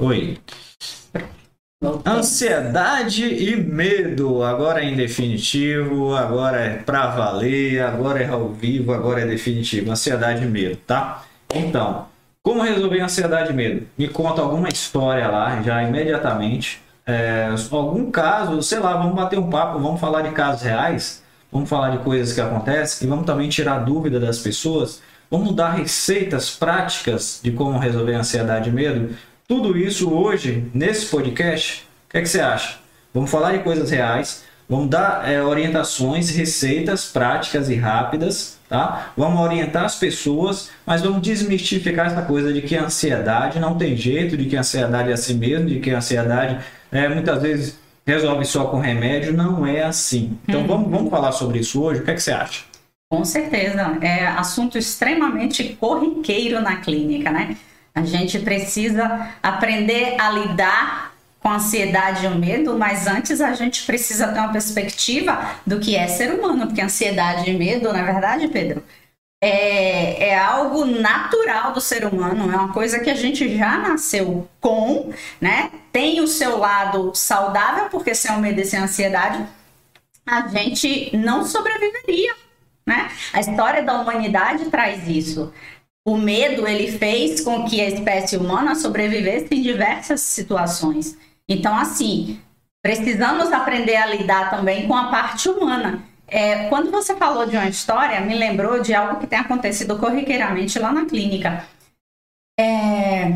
Oi. Ansiedade e medo, agora é em definitivo, agora é pra valer, agora é ao vivo, agora é definitivo. Ansiedade e medo, tá? Então, como resolver ansiedade e medo? Me conta alguma história lá, já imediatamente. É, algum caso, sei lá, vamos bater um papo, vamos falar de casos reais, vamos falar de coisas que acontecem e vamos também tirar dúvida das pessoas. Vamos dar receitas práticas de como resolver ansiedade e medo tudo isso hoje nesse podcast. O que, é que você acha? Vamos falar de coisas reais, vamos dar é, orientações, receitas práticas e rápidas, tá? Vamos orientar as pessoas, mas vamos desmistificar essa coisa de que a ansiedade não tem jeito, de que a ansiedade é assim mesmo, de que a ansiedade é, muitas vezes resolve só com remédio. Não é assim. Então uhum. vamos, vamos falar sobre isso hoje. O que, é que você acha? Com certeza. É assunto extremamente corriqueiro na clínica, né? A gente precisa aprender a lidar com a ansiedade e o medo, mas antes a gente precisa ter uma perspectiva do que é ser humano, porque ansiedade e medo, na verdade, Pedro, é, é algo natural do ser humano, é uma coisa que a gente já nasceu com, né? Tem o seu lado saudável, porque sem o medo e sem a ansiedade, a gente não sobreviveria, né? A história da humanidade traz isso. O medo ele fez com que a espécie humana sobrevivesse em diversas situações. Então, assim, precisamos aprender a lidar também com a parte humana. É, quando você falou de uma história, me lembrou de algo que tem acontecido corriqueiramente lá na clínica. É,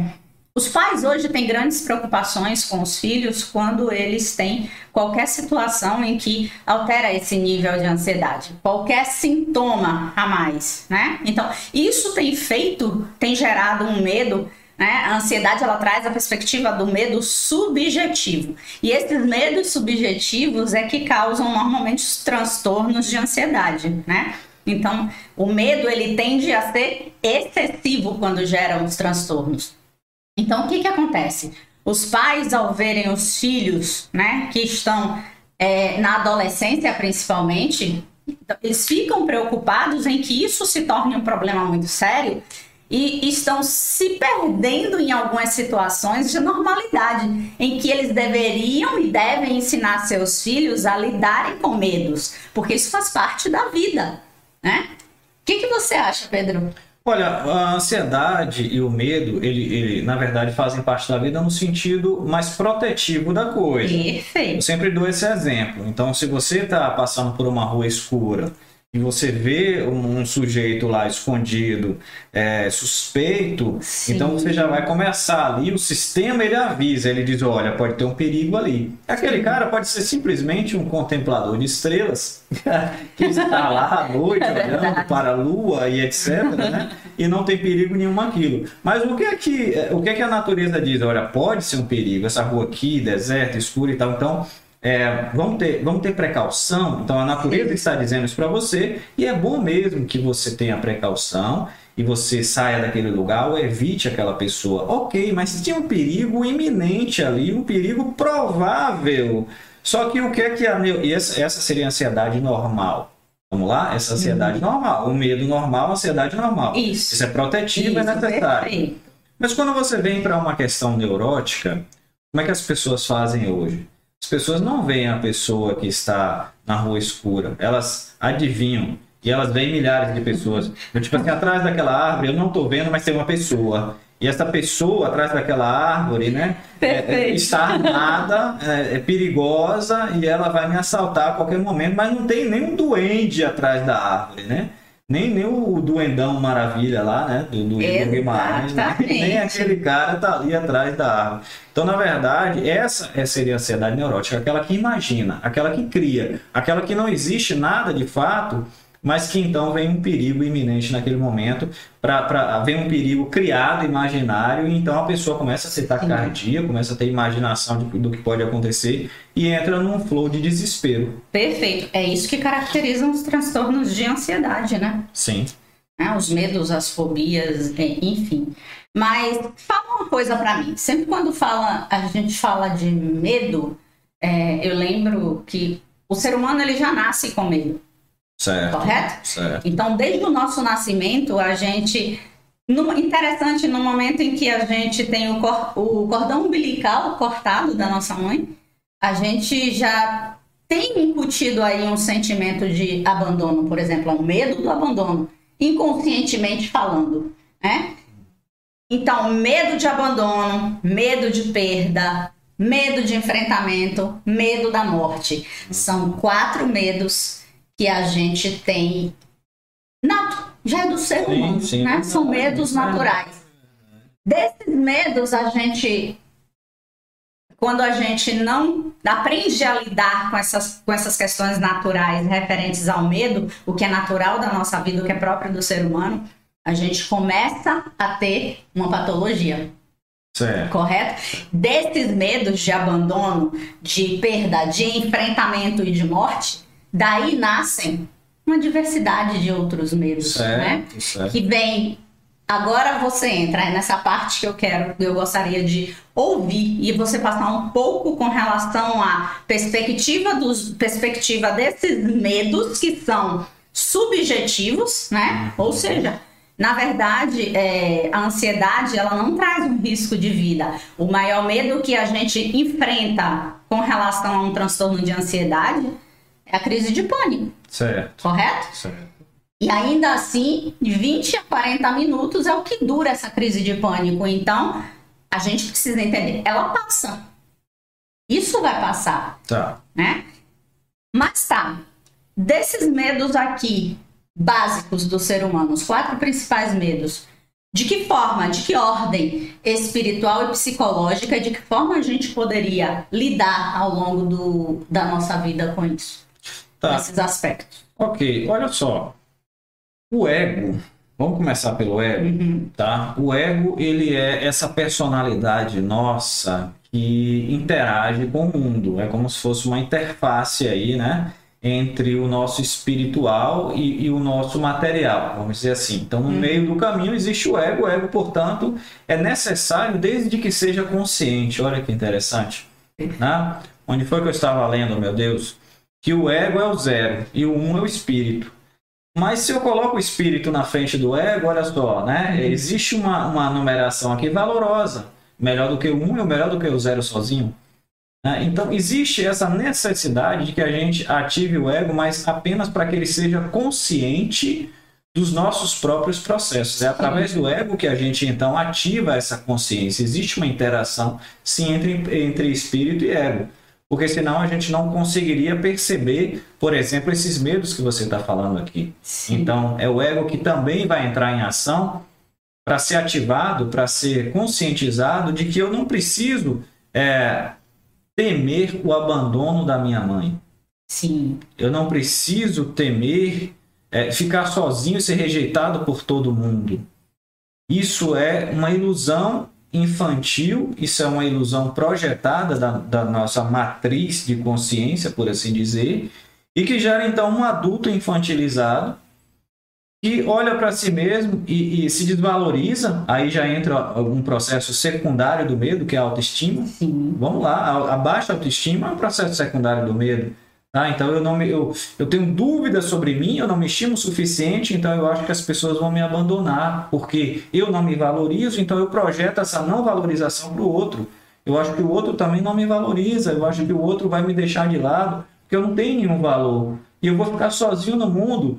os pais hoje têm grandes preocupações com os filhos quando eles têm qualquer situação em que altera esse nível de ansiedade, qualquer sintoma a mais, né? Então, isso tem feito, tem gerado um medo né? A ansiedade ela traz a perspectiva do medo subjetivo. E esses medos subjetivos é que causam normalmente os transtornos de ansiedade, né? Então, o medo ele tende a ser excessivo quando gera os transtornos. Então, o que, que acontece? Os pais, ao verem os filhos, né, que estão é, na adolescência principalmente, eles ficam preocupados em que isso se torne um problema muito sério e estão se perdendo em algumas situações de normalidade, em que eles deveriam e devem ensinar seus filhos a lidarem com medos, porque isso faz parte da vida, né? O que, que você acha, Pedro? Olha, a ansiedade e o medo, ele, ele, na verdade, fazem parte da vida no sentido mais protetivo da coisa. Perfeito. Eu sempre dou esse exemplo. Então, se você está passando por uma rua escura e você vê um, um sujeito lá escondido, é, suspeito, Sim. então você já vai começar ali, o sistema ele avisa, ele diz, olha, pode ter um perigo ali. Aquele Sim. cara pode ser simplesmente um contemplador de estrelas, que está lá à noite é olhando para a lua e etc, né? E não tem perigo nenhum aquilo. Mas o que é que, o que é que a natureza diz? Olha, pode ser um perigo, essa rua aqui, deserta, escura e tal, então é, vamos, ter, vamos ter precaução. Então a natureza está dizendo isso para você e é bom mesmo que você tenha precaução e você saia daquele lugar ou evite aquela pessoa. Ok, mas tinha um perigo iminente ali, um perigo provável. Só que o que é que a e essa, seria a ansiedade normal. Vamos lá? Essa ansiedade uhum. normal. O medo normal, a ansiedade normal. Isso. Isso é protetivo, é necessário. Perfeito. Mas quando você vem para uma questão neurótica, como é que as pessoas fazem hoje? As pessoas não veem a pessoa que está na rua escura, elas adivinham. E elas veem milhares de pessoas. Eu, tipo assim, atrás daquela árvore, eu não estou vendo, mas tem uma pessoa. E essa pessoa atrás daquela árvore, né? É, é, está armada, é, é, perigosa e ela vai me assaltar a qualquer momento, mas não tem nenhum duende atrás da árvore, né? Nem, nem o Duendão Maravilha lá, né? Do, do Guimarães, nem aquele cara tá ali atrás da árvore. Então, na verdade, essa seria a ansiedade neurótica, aquela que imagina, aquela que cria, aquela que não existe nada de fato mas que então vem um perigo iminente naquele momento, para vem um perigo criado, imaginário, e então a pessoa começa a ser taquicardia, começa a ter imaginação de, do que pode acontecer e entra num flow de desespero. Perfeito. É isso que caracteriza os transtornos de ansiedade, né? Sim. É, os medos, as fobias, é, enfim. Mas fala uma coisa para mim. Sempre quando fala, a gente fala de medo, é, eu lembro que o ser humano ele já nasce com medo. Certo. Correto? Certo. Então, desde o nosso nascimento, a gente No, interessante, no momento em que a gente tem o, cor, o cordão umbilical cortado da nossa mãe, a gente já tem incutido aí um sentimento de abandono, por exemplo, um medo do abandono, inconscientemente falando, né? Então, medo de abandono, medo de perda, medo de enfrentamento, medo da morte. São quatro medos que a gente tem nato, já é do ser humano, sim, sim. né? São medos naturais. Desses medos a gente quando a gente não aprende a lidar com essas, com essas questões naturais referentes ao medo, o que é natural da nossa vida, o que é próprio do ser humano, a gente começa a ter uma patologia. Certo. Correto? Desses medos de abandono, de perda, de enfrentamento e de morte, daí nascem uma diversidade de outros medos, certo, né? Certo. Que vem Agora você entra nessa parte que eu quero, eu gostaria de ouvir e você passar um pouco com relação à perspectiva dos perspectiva desses medos que são subjetivos, né? Ou seja, na verdade, é, a ansiedade ela não traz um risco de vida. O maior medo que a gente enfrenta com relação a um transtorno de ansiedade é a crise de pânico. Certo. Correto? Certo. E ainda assim, de 20 a 40 minutos é o que dura essa crise de pânico. Então, a gente precisa entender, ela passa. Isso vai passar. Tá. Né? Mas tá, desses medos aqui, básicos do ser humano, os quatro principais medos, de que forma, de que ordem espiritual e psicológica, de que forma a gente poderia lidar ao longo do, da nossa vida com isso? Tá. Esses aspectos. Ok, olha só. O ego, vamos começar pelo ego, uhum. tá? O ego, ele é essa personalidade nossa que interage com o mundo. É como se fosse uma interface aí, né? Entre o nosso espiritual e, e o nosso material, vamos dizer assim. Então, no uhum. meio do caminho existe o ego. O ego, portanto, é necessário desde que seja consciente. Olha que interessante. Né? Onde foi que eu estava lendo, meu Deus? Que o ego é o zero e o um é o espírito. Mas se eu coloco o espírito na frente do ego, olha só, né? Existe uma, uma numeração aqui valorosa. Melhor do que o 1 e melhor do que o zero sozinho. Né? Então, existe essa necessidade de que a gente ative o ego, mas apenas para que ele seja consciente dos nossos próprios processos. É através do ego que a gente, então, ativa essa consciência. Existe uma interação, sim, entre, entre espírito e ego porque senão a gente não conseguiria perceber, por exemplo, esses medos que você está falando aqui. Sim. Então, é o ego que também vai entrar em ação para ser ativado, para ser conscientizado de que eu não preciso é, temer o abandono da minha mãe. Sim. Eu não preciso temer é, ficar sozinho e ser rejeitado por todo mundo. Isso é uma ilusão infantil, isso é uma ilusão projetada da, da nossa matriz de consciência, por assim dizer, e que gera então um adulto infantilizado que olha para si mesmo e, e, se desvaloriza, aí já entra um processo secundário do medo, que é a autoestima. Sim. Vamos lá, a, a baixa autoestima é um processo secundário do medo. Tá? Então eu não me, eu, eu tenho dúvidas sobre mim, eu não me estimo o suficiente, então eu acho que as pessoas vão me abandonar, porque eu não me valorizo, então eu projeto essa não valorização para o outro. Eu acho que o outro também não me valoriza, eu acho que o outro vai me deixar de lado, porque eu não tenho nenhum valor. E eu vou ficar sozinho no mundo.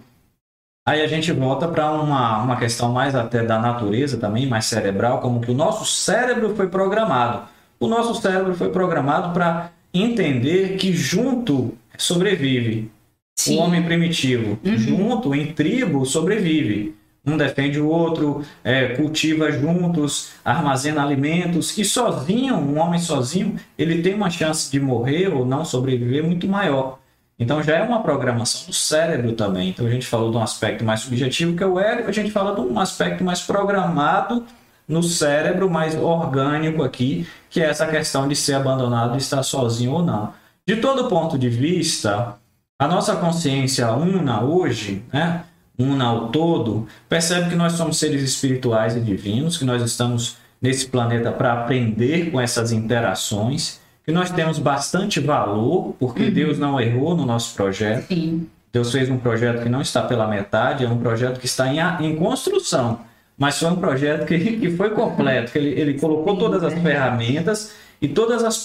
Aí a gente volta para uma, uma questão mais até da natureza também, mais cerebral, como que o nosso cérebro foi programado. O nosso cérebro foi programado para entender que junto sobrevive. Sim. O homem primitivo, uhum. junto, em tribo, sobrevive. Um defende o outro, é, cultiva juntos, armazena alimentos. E sozinho, um homem sozinho, ele tem uma chance de morrer ou não sobreviver muito maior. Então já é uma programação do cérebro também. Então a gente falou de um aspecto mais subjetivo, que é o ego, a gente fala de um aspecto mais programado no cérebro, mais orgânico aqui, que é essa questão de ser abandonado, estar sozinho ou não. De todo ponto de vista, a nossa consciência una hoje, né, una ao todo, percebe que nós somos seres espirituais e divinos, que nós estamos nesse planeta para aprender com essas interações, que nós temos bastante valor, porque uhum. Deus não errou no nosso projeto. Sim. Deus fez um projeto que não está pela metade, é um projeto que está em, em construção. mas foi um projeto que, que foi completo, que ele, ele colocou todas as ferramentas e todas as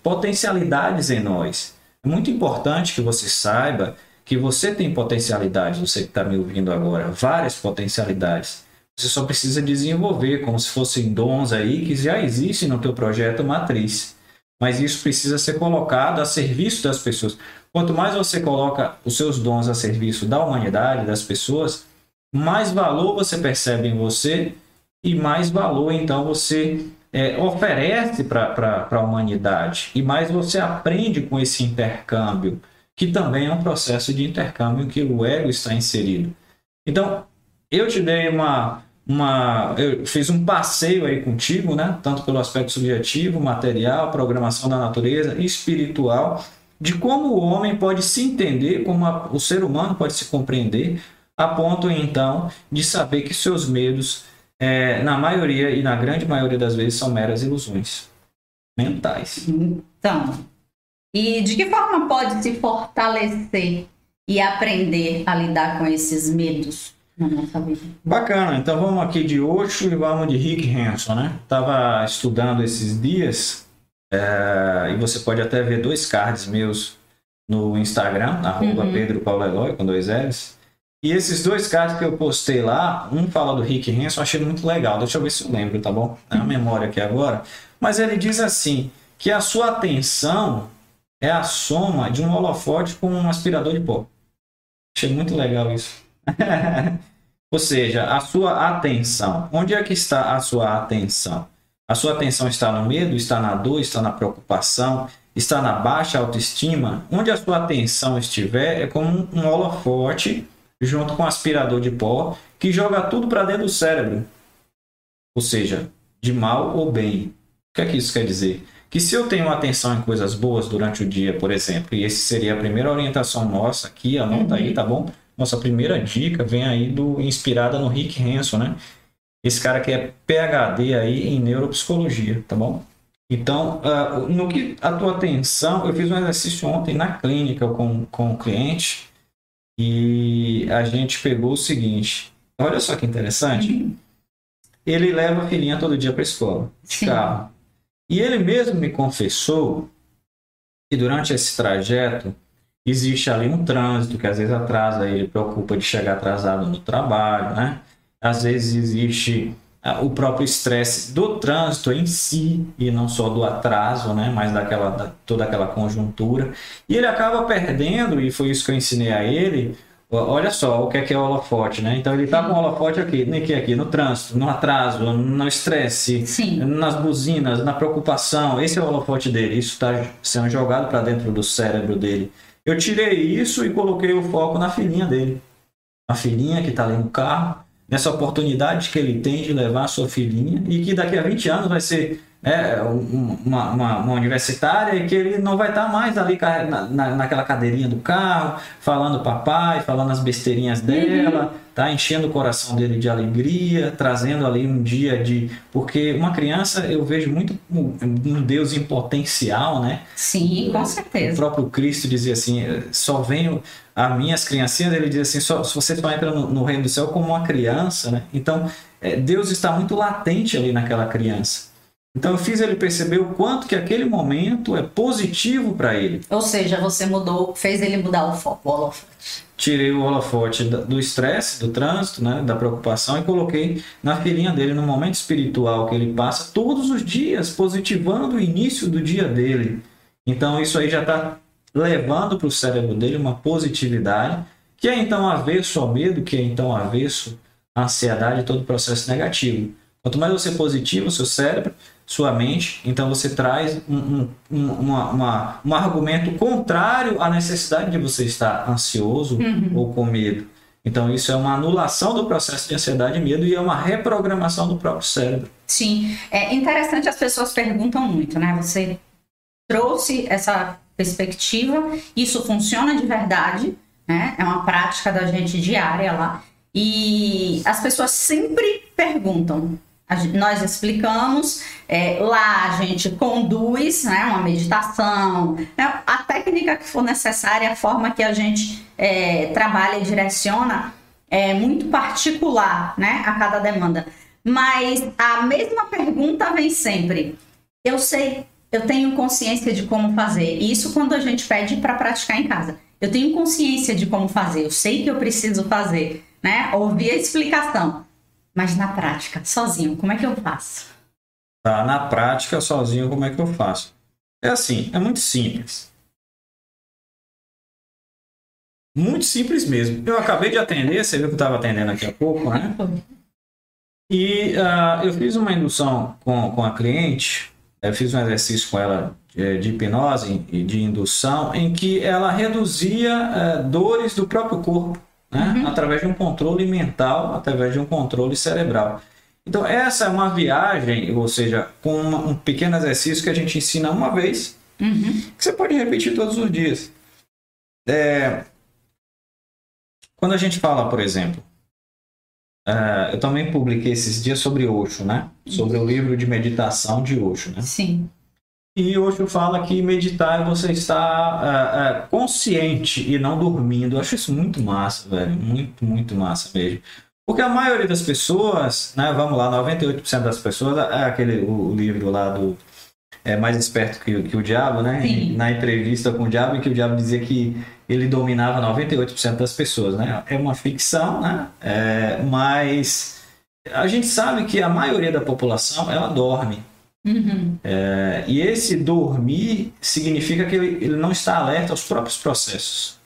potencialidades em nós. É muito importante que você saiba que você tem potencialidades, você que está me ouvindo agora, várias potencialidades. Você só precisa desenvolver, como se fossem dons aí que já existem no teu projeto matriz. Mas isso precisa ser colocado a serviço das pessoas. Quanto mais você coloca os seus dons a serviço da humanidade, das pessoas, mais valor você percebe em você e mais valor então você é, oferece para a humanidade e mais você aprende com esse intercâmbio, que também é um processo de intercâmbio que o ego está inserido. Então, eu te dei uma, uma eu fiz um passeio aí contigo, né? Tanto pelo aspecto subjetivo, material, programação da natureza, espiritual, de como o homem pode se entender, como a, o ser humano pode se compreender, a ponto então de saber que seus medos, é, na maioria e na grande maioria das vezes, são meras ilusões mentais. Então, e de que forma pode se fortalecer e aprender a lidar com esses medos? na nossa vida. Bacana, então vamos aqui de Osho e vamos de Rick Hanson, né? Tava estudando esses dias é, e você pode até ver dois cards meus no Instagram, arroba uhum. Pedro Paulo Eloy, com dois L's. E esses dois cards que eu postei lá, um fala do Rick Hanson, eu achei muito legal. Deixa eu ver se eu lembro, tá bom? É a memória aqui agora. Mas ele diz assim, que a sua atenção é a soma de um holofote com um aspirador de pó. Achei muito legal isso. Ou seja, a sua atenção. Onde é que está a sua atenção? A sua atenção está no medo, está na dor, está na preocupação, está na baixa autoestima. Onde a sua atenção estiver, é como um holofote junto com um aspirador de pó que joga tudo para dentro do cérebro. Ou seja, de mal ou bem. O que é que isso quer dizer? Que se eu tenho atenção em coisas boas durante o dia, por exemplo, e esse seria a primeira orientação nossa aqui, anota uhum. aí, tá bom? Nossa primeira dica vem aí do inspirada no Rick Hanson, né? Esse cara que é PhD aí em neuropsicologia, tá bom? Então, uh, no que a tua atenção, eu fiz um exercício ontem na clínica com, com o cliente e a gente pegou o seguinte. Olha só que interessante. Uhum. Ele leva a filhinha todo dia para a escola, de Sim. carro. E ele mesmo me confessou que durante esse trajeto existe ali um trânsito que às vezes atrasa, ele preocupa de chegar atrasado no trabalho, né? Às vezes existe o próprio estresse do trânsito em si e não só do atraso, né, mas daquela da, toda aquela conjuntura. E ele acaba perdendo e foi isso que eu ensinei a ele. Olha só o que é que é o holofote, né? Então ele está com o holofote aqui, nem que aqui no trânsito, no atraso, no estresse, nas buzinas, na preocupação. Esse é o holofote dele. Isso está sendo jogado para dentro do cérebro dele. Eu tirei isso e coloquei o foco na filhinha dele. A filhinha que está ali no carro, nessa oportunidade que ele tem de levar a sua filhinha e que daqui a 20 anos vai ser é, uma, uma, uma, universitária e que ele não vai estar mais ali na, na, naquela cadeirinha do carro, falando papai, falando as besteirinhas dela, uhum. tá enchendo o coração dele de alegria, trazendo ali um dia de. Porque uma criança eu vejo muito um Deus em potencial, né? Sim, com certeza. O próprio Cristo dizia assim: só venho a minhas criancinhas, ele diz assim: só, se você só entra no, no reino do céu como uma criança, né? Então, é, Deus está muito latente ali naquela criança. Então eu fiz ele perceber o quanto que aquele momento é positivo para ele. Ou seja, você mudou, fez ele mudar o foco, o holofote. Tirei o holofote do estresse, do trânsito, né, da preocupação e coloquei na filhinha dele no momento espiritual que ele passa todos os dias, positivando o início do dia dele. Então isso aí já está levando para o cérebro dele uma positividade que é então avesso ao medo, que é então avesso à ansiedade e todo o processo negativo. Quanto mais você positivo o seu cérebro, sua mente, então você traz um, um, uma, uma, um argumento contrário à necessidade de você estar ansioso uhum. ou com medo. Então, isso é uma anulação do processo de ansiedade e medo e é uma reprogramação do próprio cérebro. Sim, é interessante, as pessoas perguntam muito, né? Você trouxe essa perspectiva, isso funciona de verdade, né? É uma prática da gente diária lá. E as pessoas sempre perguntam, nós explicamos, é, lá a gente conduz né, uma meditação, né, a técnica que for necessária, a forma que a gente é, trabalha e direciona. É, muito particular, né, a cada demanda. Mas a mesma pergunta vem sempre. Eu sei, eu tenho consciência de como fazer. Isso quando a gente pede para praticar em casa. Eu tenho consciência de como fazer, eu sei que eu preciso fazer, né? Ouvir a explicação. Mas na prática, sozinho, como é que eu faço? Tá, na prática, sozinho, como é que eu faço? É assim, é muito simples. Muito simples mesmo. Eu acabei de atender, você viu que eu estava atendendo aqui há pouco, né? E uh, eu fiz uma indução com, com a cliente, eu fiz um exercício com ela de, de hipnose e de indução, em que ela reduzia uh, dores do próprio corpo, né? Uhum. através de um controle mental, através de um controle cerebral. Então, essa é uma viagem, ou seja, com uma, um pequeno exercício que a gente ensina uma vez, uhum. que você pode repetir todos os dias. É, quando a gente fala, por exemplo, uh, eu também publiquei esses dias sobre Osho, né? Sobre o livro de meditação de Osho, né? Sim. E Osho fala que meditar é você estar uh, uh, consciente e não dormindo. Eu acho isso muito massa, velho. Muito, muito massa mesmo. Porque a maioria das pessoas, né, vamos lá, 98% das pessoas, é aquele o, livro lá do é mais esperto que, que o diabo, né? Sim. Na entrevista com o diabo, que o diabo dizia que ele dominava 98% das pessoas, né? É uma ficção, né? É, mas a gente sabe que a maioria da população ela dorme. Uhum. É, e esse dormir significa que ele, ele não está alerta aos próprios processos.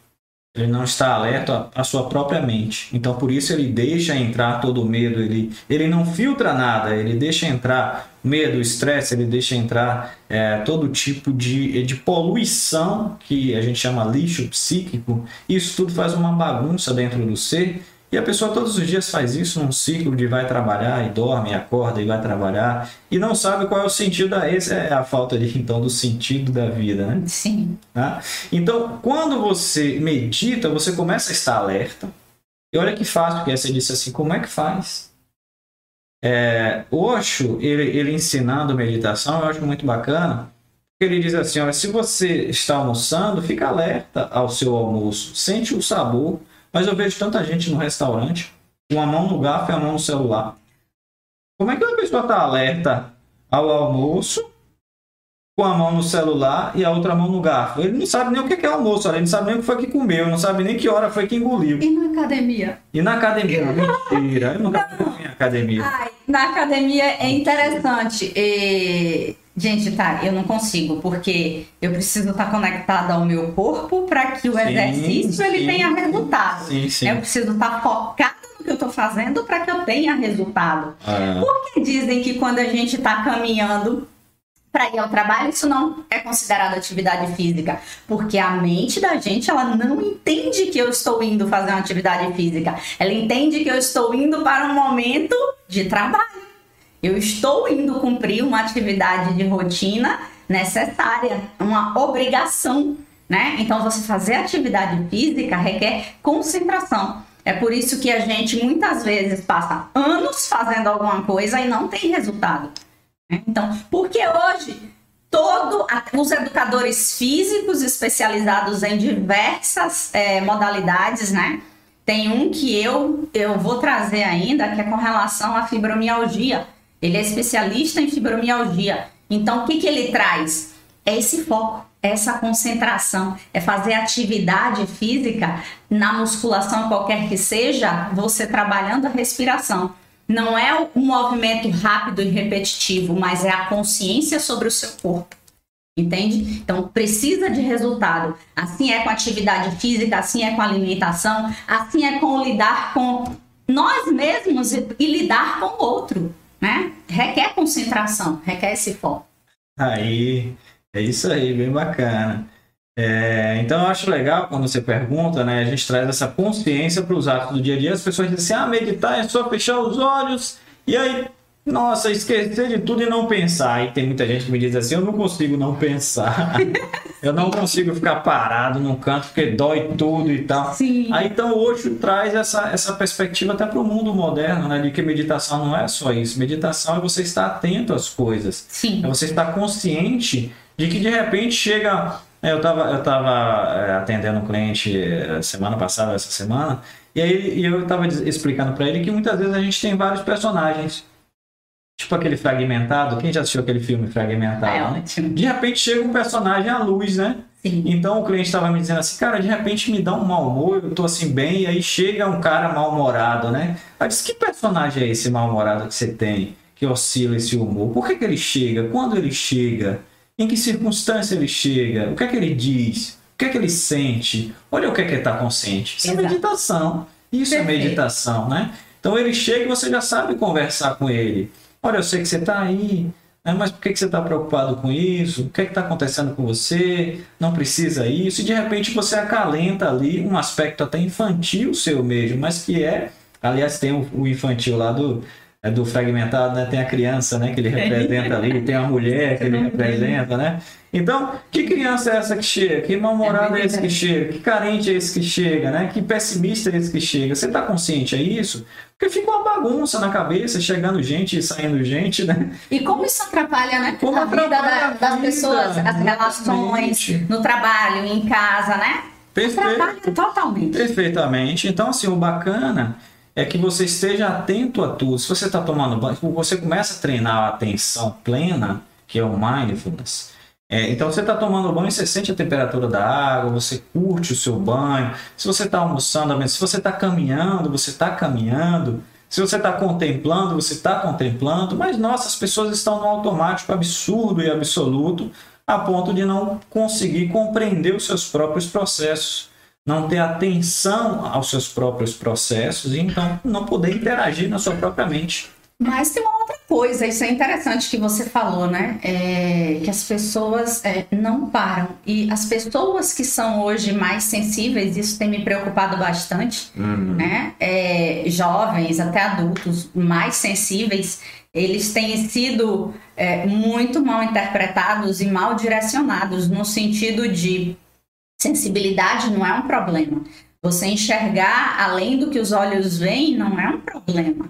Ele não está alerta à sua própria mente. Então, por isso, ele deixa entrar todo o medo. Ele, ele não filtra nada. Ele deixa entrar medo, estresse. Ele deixa entrar é, todo tipo de, de poluição, que a gente chama lixo psíquico. Isso tudo faz uma bagunça dentro do ser e a pessoa todos os dias faz isso num ciclo de vai trabalhar e dorme, e acorda e vai trabalhar e não sabe qual é o sentido da essa é a falta de então do sentido da vida, né? Sim. Tá? Então, quando você medita, você começa a estar alerta. E olha que fácil que é, você disse assim, como é que faz? É, Osho, ele, ele ensinando meditação, eu acho muito bacana, porque ele diz assim, olha, se você está almoçando, fica alerta ao seu almoço, sente o sabor, mas eu vejo tanta gente no restaurante com a mão no garfo e a mão no celular. Como é que uma pessoa está alerta ao almoço com a mão no celular e a outra mão no garfo? Ele não sabe nem o que é almoço, ele não sabe nem o que foi que comeu, não sabe nem que hora foi que engoliu. E na academia? E na academia? Mentira, eu nunca fui em academia. Ai, na academia é interessante. E Gente, tá, eu não consigo, porque eu preciso estar conectada ao meu corpo para que o sim, exercício sim, ele tenha resultado. Sim, sim. Eu preciso estar focada no que eu estou fazendo para que eu tenha resultado. Ah. Por que dizem que quando a gente está caminhando para ir ao trabalho, isso não é considerado atividade física, porque a mente da gente ela não entende que eu estou indo fazer uma atividade física. Ela entende que eu estou indo para um momento de trabalho. Eu estou indo cumprir uma atividade de rotina necessária, uma obrigação, né? Então, você fazer atividade física requer concentração. É por isso que a gente muitas vezes passa anos fazendo alguma coisa e não tem resultado. Né? Então, porque hoje todo os educadores físicos especializados em diversas é, modalidades, né? Tem um que eu eu vou trazer ainda que é com relação à fibromialgia ele é especialista em fibromialgia. Então, o que, que ele traz? É esse foco, é essa concentração, é fazer atividade física na musculação qualquer que seja, você trabalhando a respiração. Não é um movimento rápido e repetitivo, mas é a consciência sobre o seu corpo. Entende? Então precisa de resultado. Assim é com atividade física, assim é com alimentação, assim é com lidar com nós mesmos e, e lidar com o outro né? Requer concentração, requer esse foco. Aí, é isso aí, bem bacana. É, então eu acho legal quando você pergunta, né? A gente traz essa consciência para os atos do dia a dia. As pessoas dizem assim: ah, meditar é só fechar os olhos e aí nossa, esquecer de tudo e não pensar. E tem muita gente que me diz assim: eu não consigo não pensar. eu não consigo ficar parado num canto porque dói tudo e tal. Sim. Aí então hoje traz essa, essa perspectiva até para o mundo moderno, né? De que meditação não é só isso. Meditação é você estar atento às coisas. Sim. É você estar consciente de que de repente chega Eu estava eu tava é, atendendo um cliente é, semana passada, essa semana, e aí eu estava explicando para ele que muitas vezes a gente tem vários personagens. Tipo aquele fragmentado. Quem já assistiu aquele filme fragmentado? É né? ótimo. De repente chega um personagem à luz, né? Sim. Então o cliente estava me dizendo assim, cara, de repente me dá um mau humor, eu tô assim bem, e aí chega um cara mal-humorado, né? Aí disse, que personagem é esse mal-humorado que você tem, que oscila esse humor? Por que, que ele chega? Quando ele chega? Em que circunstância ele chega? O que é que ele diz? O que é que ele sente? Olha o que é que ele está consciente. Isso é Exato. é meditação. Isso Perfeito. é meditação, né? Então ele chega e você já sabe conversar com ele. Olha, eu sei que você está aí, né? mas por que, que você está preocupado com isso? O que é está acontecendo com você? Não precisa isso. E de repente você acalenta ali um aspecto até infantil seu mesmo, mas que é. Aliás, tem o infantil lá do, é do fragmentado, né? Tem a criança, né? Que ele representa ali, tem a mulher que ele representa, né? Então, que criança é essa que chega? Que mal-humorado é, é esse que chega? Que carente é esse que chega, né? Que pessimista é esse que chega? Você está consciente é isso? Porque fica uma bagunça na cabeça, chegando gente e saindo gente, né? E como isso atrapalha, né? Como a vida da, das vida, pessoas, as relações, no trabalho, em casa, né? Perfeito. Atrapalha totalmente. Perfeitamente. Então, assim, o bacana é que você esteja atento a tudo. Se você está tomando banho, você começa a treinar a atenção plena, que é o mindfulness. É, então você está tomando banho, você sente a temperatura da água, você curte o seu banho. Se você está almoçando, se você está caminhando, você está caminhando. Se você está contemplando, você está contemplando. Mas nossa, as pessoas estão no automático absurdo e absoluto, a ponto de não conseguir compreender os seus próprios processos não ter atenção aos seus próprios processos e então não poder interagir na sua própria mente. Mas tem uma outra coisa, isso é interessante que você falou, né? É, que as pessoas é, não param. E as pessoas que são hoje mais sensíveis, isso tem me preocupado bastante, uhum. né? É, jovens, até adultos mais sensíveis, eles têm sido é, muito mal interpretados e mal direcionados no sentido de Sensibilidade não é um problema. Você enxergar além do que os olhos veem não é um problema.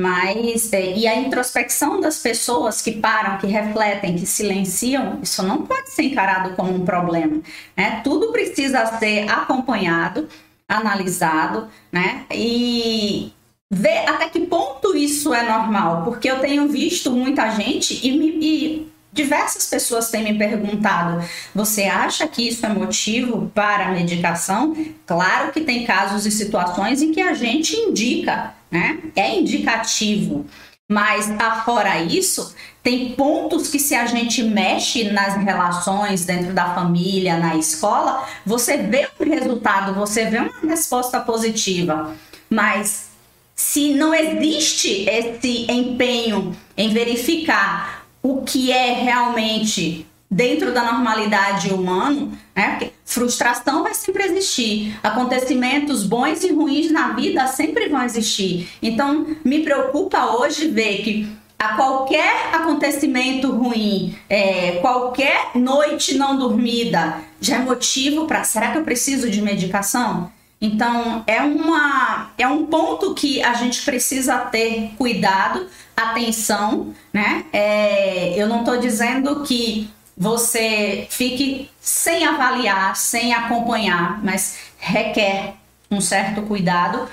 Mas, é, e a introspecção das pessoas que param, que refletem, que silenciam, isso não pode ser encarado como um problema. Né? Tudo precisa ser acompanhado, analisado, né? E ver até que ponto isso é normal. Porque eu tenho visto muita gente e, me, e Diversas pessoas têm me perguntado: você acha que isso é motivo para medicação? Claro que tem casos e situações em que a gente indica, né? É indicativo. Mas afora isso, tem pontos que se a gente mexe nas relações dentro da família, na escola, você vê um resultado, você vê uma resposta positiva. Mas se não existe esse empenho em verificar o que é realmente dentro da normalidade humana, né? Porque frustração vai sempre existir, acontecimentos bons e ruins na vida sempre vão existir. Então, me preocupa hoje ver que a qualquer acontecimento ruim, é, qualquer noite não dormida, já é motivo para será que eu preciso de medicação? Então, é, uma, é um ponto que a gente precisa ter cuidado, atenção, né? É, eu não estou dizendo que você fique sem avaliar, sem acompanhar, mas requer um certo cuidado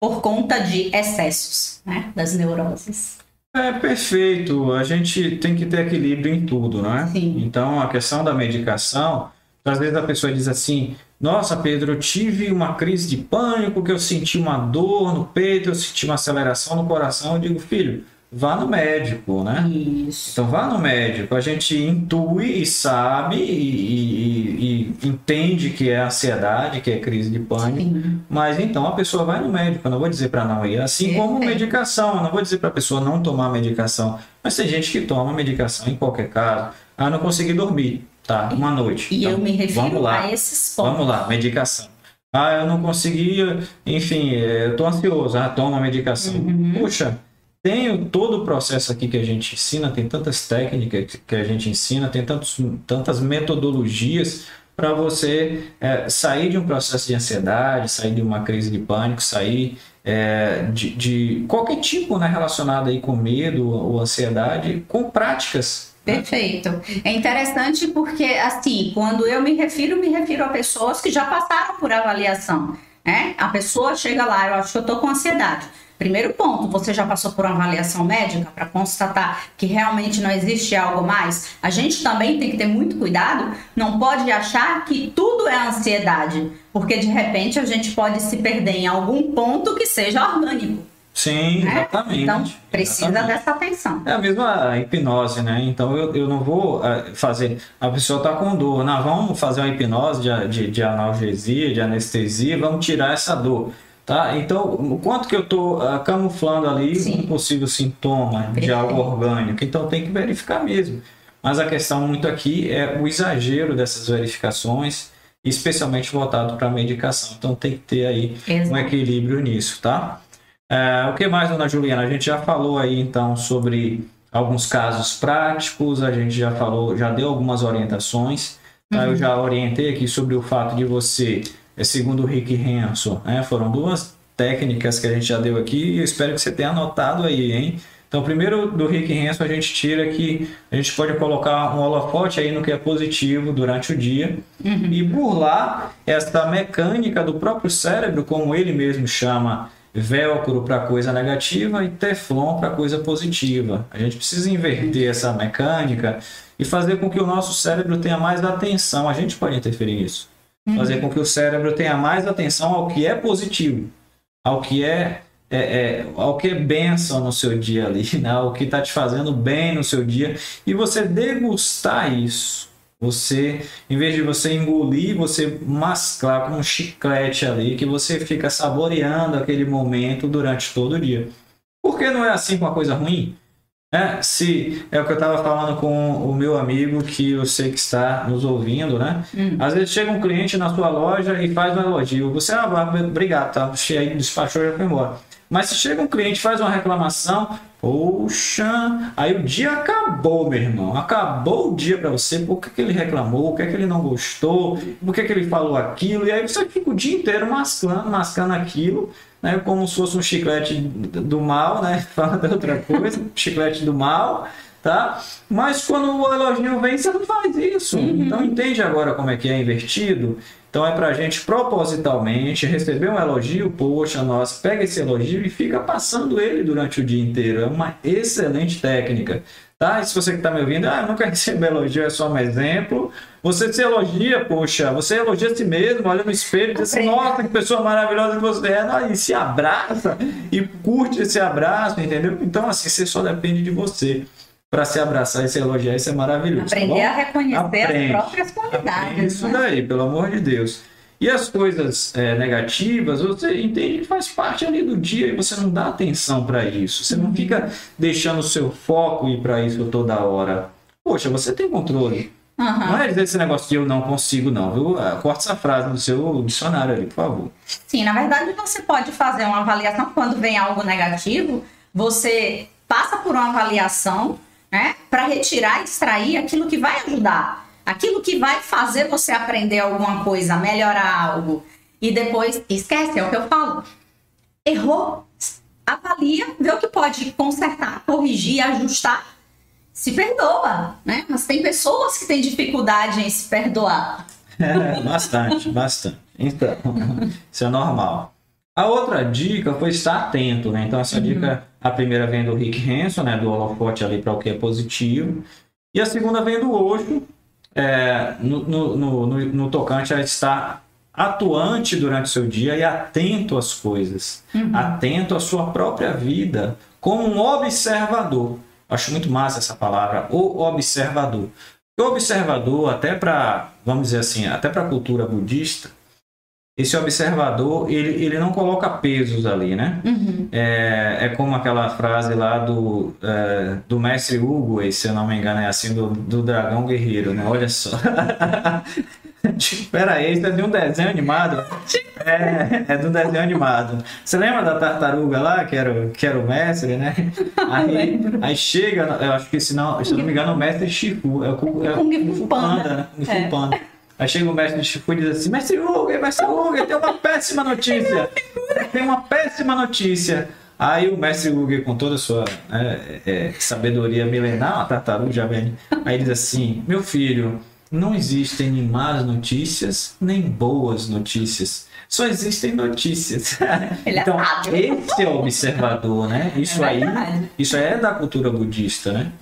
por conta de excessos, né? Das neuroses. É perfeito. A gente tem que ter equilíbrio em tudo, né? Sim. Então, a questão da medicação, às vezes a pessoa diz assim: nossa, Pedro, eu tive uma crise de pânico, que eu senti uma dor no peito, eu senti uma aceleração no coração. Eu digo, filho, vá no médico, né? Isso. Então vá no médico. A gente intui e sabe e, e, e entende que é ansiedade, que é crise de pânico. Sim. Mas então a pessoa vai no médico. Eu não vou dizer para não ir. Assim como medicação. Eu não vou dizer para a pessoa não tomar medicação. Mas tem gente que toma medicação em qualquer caso. Ah, não consegui dormir. Tá, uma noite. E então, eu me refiro a esses pontos. Vamos lá, medicação. Ah, eu não conseguia, enfim, eu tô ansioso, ah, toma medicação. Uhum. Puxa, tem todo o processo aqui que a gente ensina, tem tantas técnicas que a gente ensina, tem tantos, tantas metodologias para você é, sair de um processo de ansiedade, sair de uma crise de pânico, sair é, de, de, qualquer tipo né, relacionado aí com medo ou ansiedade, com práticas Perfeito. É interessante porque, assim, quando eu me refiro, me refiro a pessoas que já passaram por avaliação. Né? A pessoa chega lá, eu acho que eu estou com ansiedade. Primeiro ponto, você já passou por uma avaliação médica para constatar que realmente não existe algo mais? A gente também tem que ter muito cuidado, não pode achar que tudo é ansiedade, porque de repente a gente pode se perder em algum ponto que seja orgânico. Sim, né? exatamente. Então, precisa exatamente. dessa atenção. É a mesma hipnose, né? Então, eu, eu não vou eh, fazer. A pessoa está com dor, não, vamos fazer uma hipnose de, de, de, analgesia, de anestesia, vamos tirar essa dor. Tá? Então, o quanto que eu estou uh, camuflando ali Sim. um possível sintoma Perfeito. de algo orgânico? Então, tem que verificar mesmo. Mas a questão muito aqui é o exagero dessas verificações, especialmente voltado para a medicação. Então, tem que ter aí Exato. um equilíbrio nisso, tá? É, o que mais, dona Juliana? A gente já falou aí então sobre alguns casos práticos, a gente já falou, já deu algumas orientações. Tá? Uhum. Eu já orientei aqui sobre o fato de você, é, segundo o Rick Hanson, né? foram duas técnicas que a gente já deu aqui e eu espero que você tenha anotado aí, hein? Então, primeiro do Rick Hanson a gente tira que a gente pode colocar um holofote aí no que é positivo durante o dia uhum. e burlar essa mecânica do próprio cérebro, como ele mesmo chama velcro para coisa negativa e teflon para coisa positiva. A gente precisa inverter essa mecânica e fazer com que o nosso cérebro tenha mais atenção. A gente pode interferir nisso. Uhum. Fazer com que o cérebro tenha mais atenção ao que é positivo, ao que é, é, é ao que é benção no seu dia ali, né? ao que está te fazendo bem no seu dia e você degustar isso você, em vez de você engolir, você mascar com um chiclete ali, que você fica saboreando aquele momento durante todo o dia. Por que não é assim com a coisa ruim? É, se é o que eu estava falando com o meu amigo que eu sei que está nos ouvindo, né? Hum. Às vezes chega um cliente na sua loja e faz um elogio. Você, ah, obrigado, tá? Aí despachou e já foi embora. Mas se chega um cliente faz uma reclamação, poxa, aí o dia acabou, meu irmão. Acabou o dia para você. Por que, que ele reclamou? Por que, que ele não gostou? Por que, que ele falou aquilo? E aí você fica o dia inteiro mascando, mascando aquilo, né? Como se fosse um chiclete do mal, né? Fala de outra coisa, chiclete do mal tá? Mas quando o elogio vem, você não faz isso. Uhum. Então entende agora como é que é invertido? Então é para a gente propositalmente receber um elogio, poxa, nós pega esse elogio e fica passando ele durante o dia inteiro. É uma excelente técnica. Tá? E se você que está me ouvindo, ah, eu quero receber elogio, é só um exemplo. Você se elogia, poxa, você elogia a si mesmo, olha no espelho e diz assim, nossa, que pessoa maravilhosa que você é, e se abraça e curte esse abraço, entendeu? Então, assim, você só depende de você para se abraçar e se elogiar, isso é maravilhoso. Tá Aprender tá a reconhecer Aprende. as próprias qualidades. Isso né? daí, pelo amor de Deus. E as coisas é, negativas, você entende que faz parte ali do dia e você não dá atenção para isso. Você não uhum. fica deixando o seu foco ir para isso toda hora. Poxa, você tem controle. Uhum. Não é esse negócio de eu não consigo, não, viu? Ah, corta essa frase no seu dicionário ali, por favor. Sim, na verdade você pode fazer uma avaliação quando vem algo negativo, você passa por uma avaliação né? Para retirar e extrair aquilo que vai ajudar, aquilo que vai fazer você aprender alguma coisa, melhorar algo. E depois, esquece, é o que eu falo. Errou, avalia, vê o que pode consertar, corrigir, ajustar. Se perdoa, né? Mas tem pessoas que têm dificuldade em se perdoar. É, bastante, bastante. Então, isso é normal. A outra dica foi estar atento, né? Então, essa uhum. dica, a primeira vem do Rick Hanson, né? Do holofote ali para o que é positivo. E a segunda vem do Osho, é, no, no, no, no, tocante a estar atuante durante o seu dia e atento às coisas, uhum. atento à sua própria vida, como um observador. Acho muito massa essa palavra, o observador. O observador, até para, vamos dizer assim, até para a cultura budista, esse observador, ele, ele não coloca pesos ali, né? Uhum. É, é como aquela frase lá do, é, do mestre Hugo, se eu não me engano, é assim, do, do dragão guerreiro, né? Olha só. Espera aí, isso é de um desenho animado. É, é de um desenho animado. Você lembra da tartaruga lá, que era, que era o mestre, né? Aí, aí chega, eu acho que se não, se não me engano, o mestre. É o, é o Kung Fu Panda, né? Kung Fu é. Panda. Aí chega o mestre de Shifu e diz assim: Mestre Hugo, Mestre Hugo, tem uma péssima notícia. Tem uma péssima notícia. Aí o mestre Hugo, com toda a sua né, é, sabedoria milenar, uma tartaruga vem, aí diz assim: Meu filho, não existem nem más notícias, nem boas notícias. Só existem notícias. É então, esse é o observador, né? Isso É aí, verdade. isso aí é da cultura budista, né?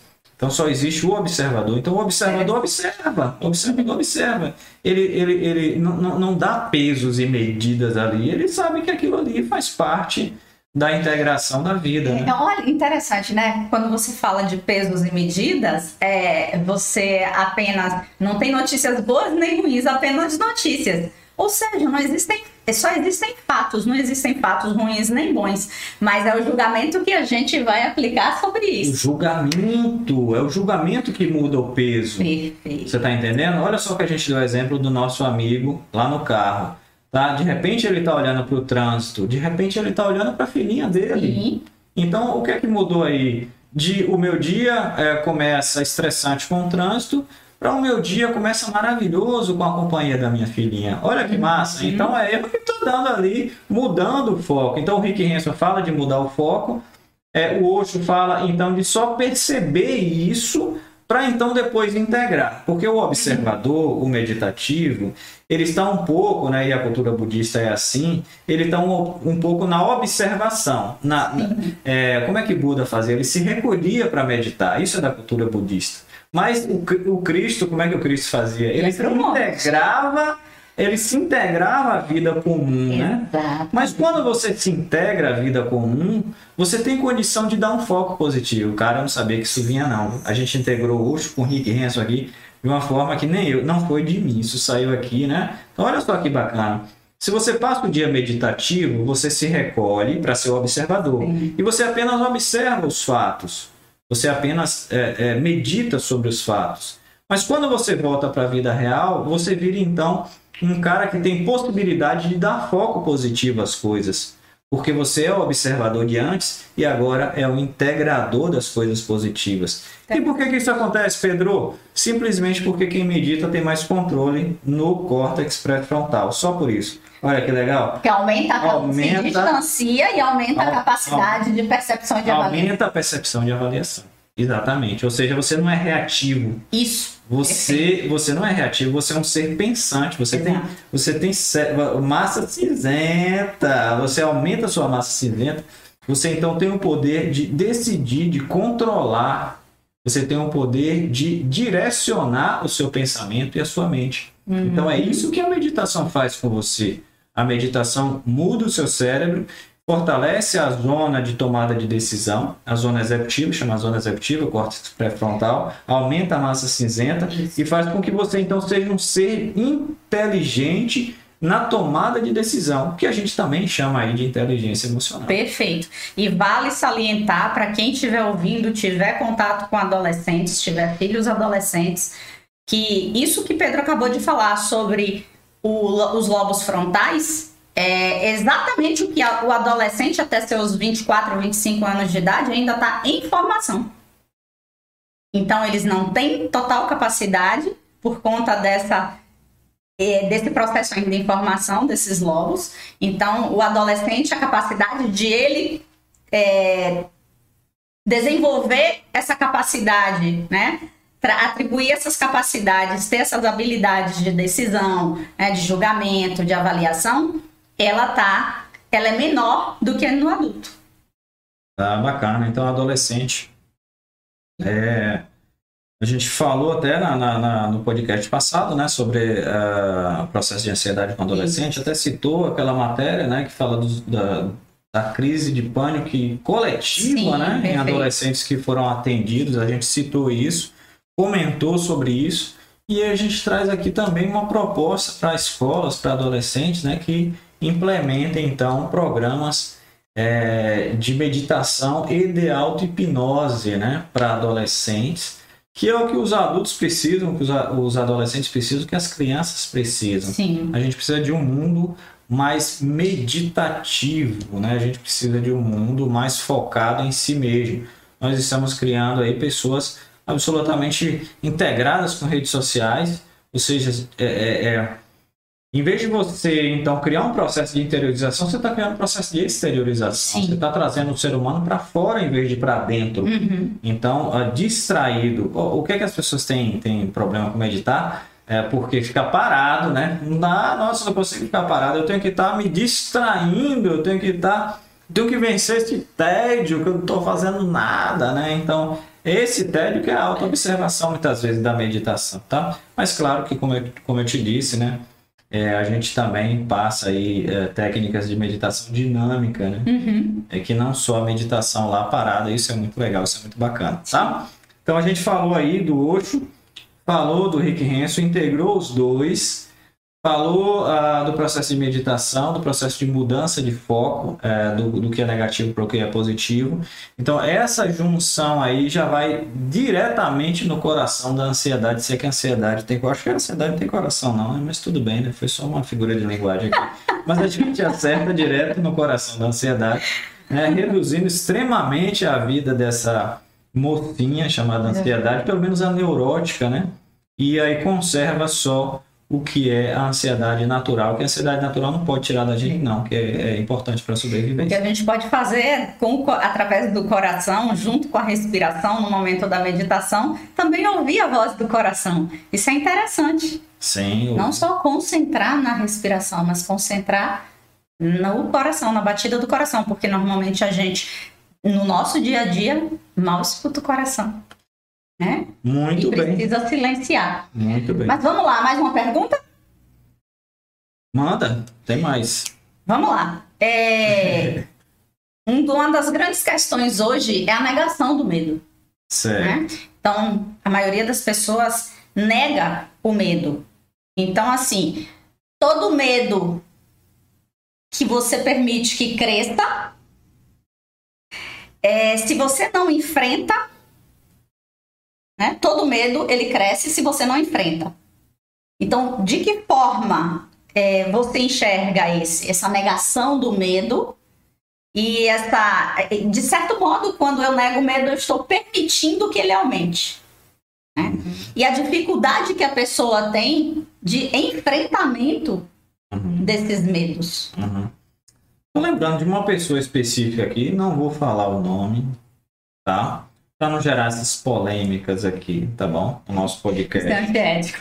Então só existe o observador. Então o observador observa, o observador observa. Ele, ele, ele não, não, dá pesos e medidas ali, ele sabe que aquilo ali faz parte da integração da vida. Né? É, olha, interessante, né? Quando você fala de pesos e medidas, é, você apenas não tem notícias boas nem ruins, apenas notícias. Ou seja, não existem, só existem fatos, não existem fatos ruins nem bons. Mas é o julgamento que a gente vai aplicar sobre O isso. julgamento, é o julgamento que muda o peso. Perfeito. Você está entendendo? Olha só que a gente deu o exemplo do nosso amigo lá no carro. Tá? De repente ele está olhando para o trânsito, de repente ele está olhando para a filhinha dele. Sim. Então, o que é que mudou aí? De o meu dia é, começa estressante com o trânsito, para o meu dia começa maravilhoso com a companhia da minha filhinha. Olha que massa! Então, é eu que estou dando ali, mudando o foco. Então, o Rick Hanson fala de mudar o foco, é, o Osho fala então de só perceber isso para então depois integrar. Porque o observador, o meditativo, ele está um pouco, né, e a cultura budista é assim, ele está um, um pouco na observação. Na, na- é, como é que Buda fazia? Ele se recolhia para meditar. Isso é da cultura budista. Mas o, o Cristo, como é que o Cristo fazia? Ele se integrava, ele se integrava à vida comum, né? Exato. Mas quando você se integra à vida comum, você tem condição de dar um foco positivo. Cara, eu não sabia que isso vinha, não. A gente integrou o Osho com o Rick Hanson aqui de uma forma que nem eu, não foi de mim. Isso saiu aqui, né? Então, olha só que bacana. Se você passa o dia meditativo, você se recolhe para ser o observador. Sim. E você apenas observa os fatos. Você apenas é, é, medita sobre os fatos. Mas quando você volta para a vida real, você vira então um cara que tem possibilidade de dar foco positivo às coisas. Porque você é o observador de antes e agora é o integrador das coisas positivas. E por que, que isso acontece, Pedro? Simplesmente porque quem medita tem mais controle no córtex pré-frontal. Só por isso. Olha que legal. Que aumenta, a Aumenta- se distancia e aumenta a capacidade de percepção de avaliação. Aumenta a percepção de avaliação. Exatamente. Ou seja, você não é reativo. Isso. Você, você não é reativo, você é um ser pensante. Você tem, Exato. você tem massa cinzenta. Você aumenta a sua massa cinzenta. Você então tem o poder de decidir, de controlar. Você tem o poder de direcionar o seu pensamento e a sua mente. Então é isso que a meditação faz com você. A meditação muda o seu cérebro, fortalece a zona de tomada de decisão, a zona executiva, chama zona executiva, o córtex pré-frontal, aumenta a massa cinzenta e faz com que você então seja um ser inteligente na tomada de decisão, que a gente também chama aí de inteligência emocional. Perfeito. E vale salientar para quem estiver ouvindo, tiver contato com adolescentes, tiver filhos adolescentes, que isso que Pedro acabou de falar sobre o- os lobos frontais é exatamente o que a- o adolescente até seus 24, 25 anos de idade ainda está em formação. Então eles não têm total capacidade por conta dessa eh, desse processo ainda de informação desses lobos. Então, o adolescente, a capacidade de ele eh, desenvolver essa capacidade, né? Atribuir essas capacidades, ter essas habilidades de decisão, né, de julgamento, de avaliação, ela tá, ela é menor do que no adulto. Tá bacana. Então, adolescente. É, a gente falou até na, na- na- no podcast passado, né, sobre ah, o processo de ansiedade com adolescente. Até citou aquela matéria, né, que fala dos- da, da crise de pânico coletiva, Sim, né, em perfeito. adolescentes que foram atendidos. A gente citou isso, comentou sobre isso. E a gente traz aqui também uma proposta para escolas, para adolescentes, né, que implementem então programas é, de meditação e de auto-hipnose né, para adolescentes, que é o que os adultos precisam, que os, os adolescentes precisam, que as crianças precisam. Sim. A gente precisa de um mundo mais meditativo, né? A gente precisa de um mundo mais focado em si mesmo. Nós estamos criando aí pessoas absolutamente integradas com redes sociais, ou seja, é, é- é Em vez de você, então, criar um processo de interiorização, você está criando um processo de exteriorização. Sim. Você está trazendo o ser humano para fora em vez de para dentro. Uhum. Então, uh, distraído. O, o que, é que as pessoas têm, têm problema com meditar? É porque fica parado, né? Não dá, nossa, não consigo ficar parado. Eu tenho que estar me distraindo, eu tenho que estar. Tenho que vencer esse tédio, que eu não estou fazendo nada, né? Então, esse tédio que é a auto-observação, muitas vezes, da meditação, tá? Mas, claro que, como eu, como eu te disse, né? É, a gente também passa aí é, técnicas de meditação dinâmica, né? Uhum. É que não só a meditação lá parada, isso é muito legal, isso é muito bacana, tá? Então a gente falou aí do Osho, falou do Rick Hanson, integrou os dois, falou ah, do processo de meditação, do processo de mudança de foco, eh, do, do que é negativo para o que é positivo. Então essa junção aí já vai diretamente no coração da ansiedade, se é que a ansiedade tem, eu acho que a ansiedade tem coração não, né? mas tudo bem, né? Foi só uma figura de linguagem aqui. Mas a gente acerta direto no coração da ansiedade, né? reduzindo extremamente a vida dessa mocinha chamada ansiedade, pelo menos a neurótica, né? E aí conserva só o que é a ansiedade natural, que a ansiedade natural não pode tirar da gente, não, que é, é importante para a O que sobrevivência. a gente pode fazer com, o co- através do coração, junto com a respiração, no momento da meditação, também ouvir a voz do coração. Isso é interessante. Sem o... Não só concentrar na respiração, mas concentrar no coração, na batida do coração, porque normalmente a gente, no nosso dia a dia, mal escuta o coração. Né? Muito e bem, precisa silenciar. muito bem. Mas vamos lá, mais uma pergunta? Manda, tem mais. Vamos lá. É... um- Uma das grandes questões hoje é a negação do medo. Certo. né? Então, a maioria das pessoas nega o medo. Então, assim, todo medo que você permite que cresça, é, se você não enfrenta, né? Todo medo ele cresce se você não enfrenta. Então, de que forma é, você enxerga esse, essa negação do medo? E essa, de certo modo, quando eu nego o medo, eu estou permitindo que ele aumente. né? E a dificuldade que a pessoa tem de enfrentamento Uhum, desses medos. uhum. Tô lembrando de uma pessoa específica aqui, não vou falar o nome, tá? Para não gerar essas polêmicas aqui, tá bom? No nosso podcast. Isso é antiético.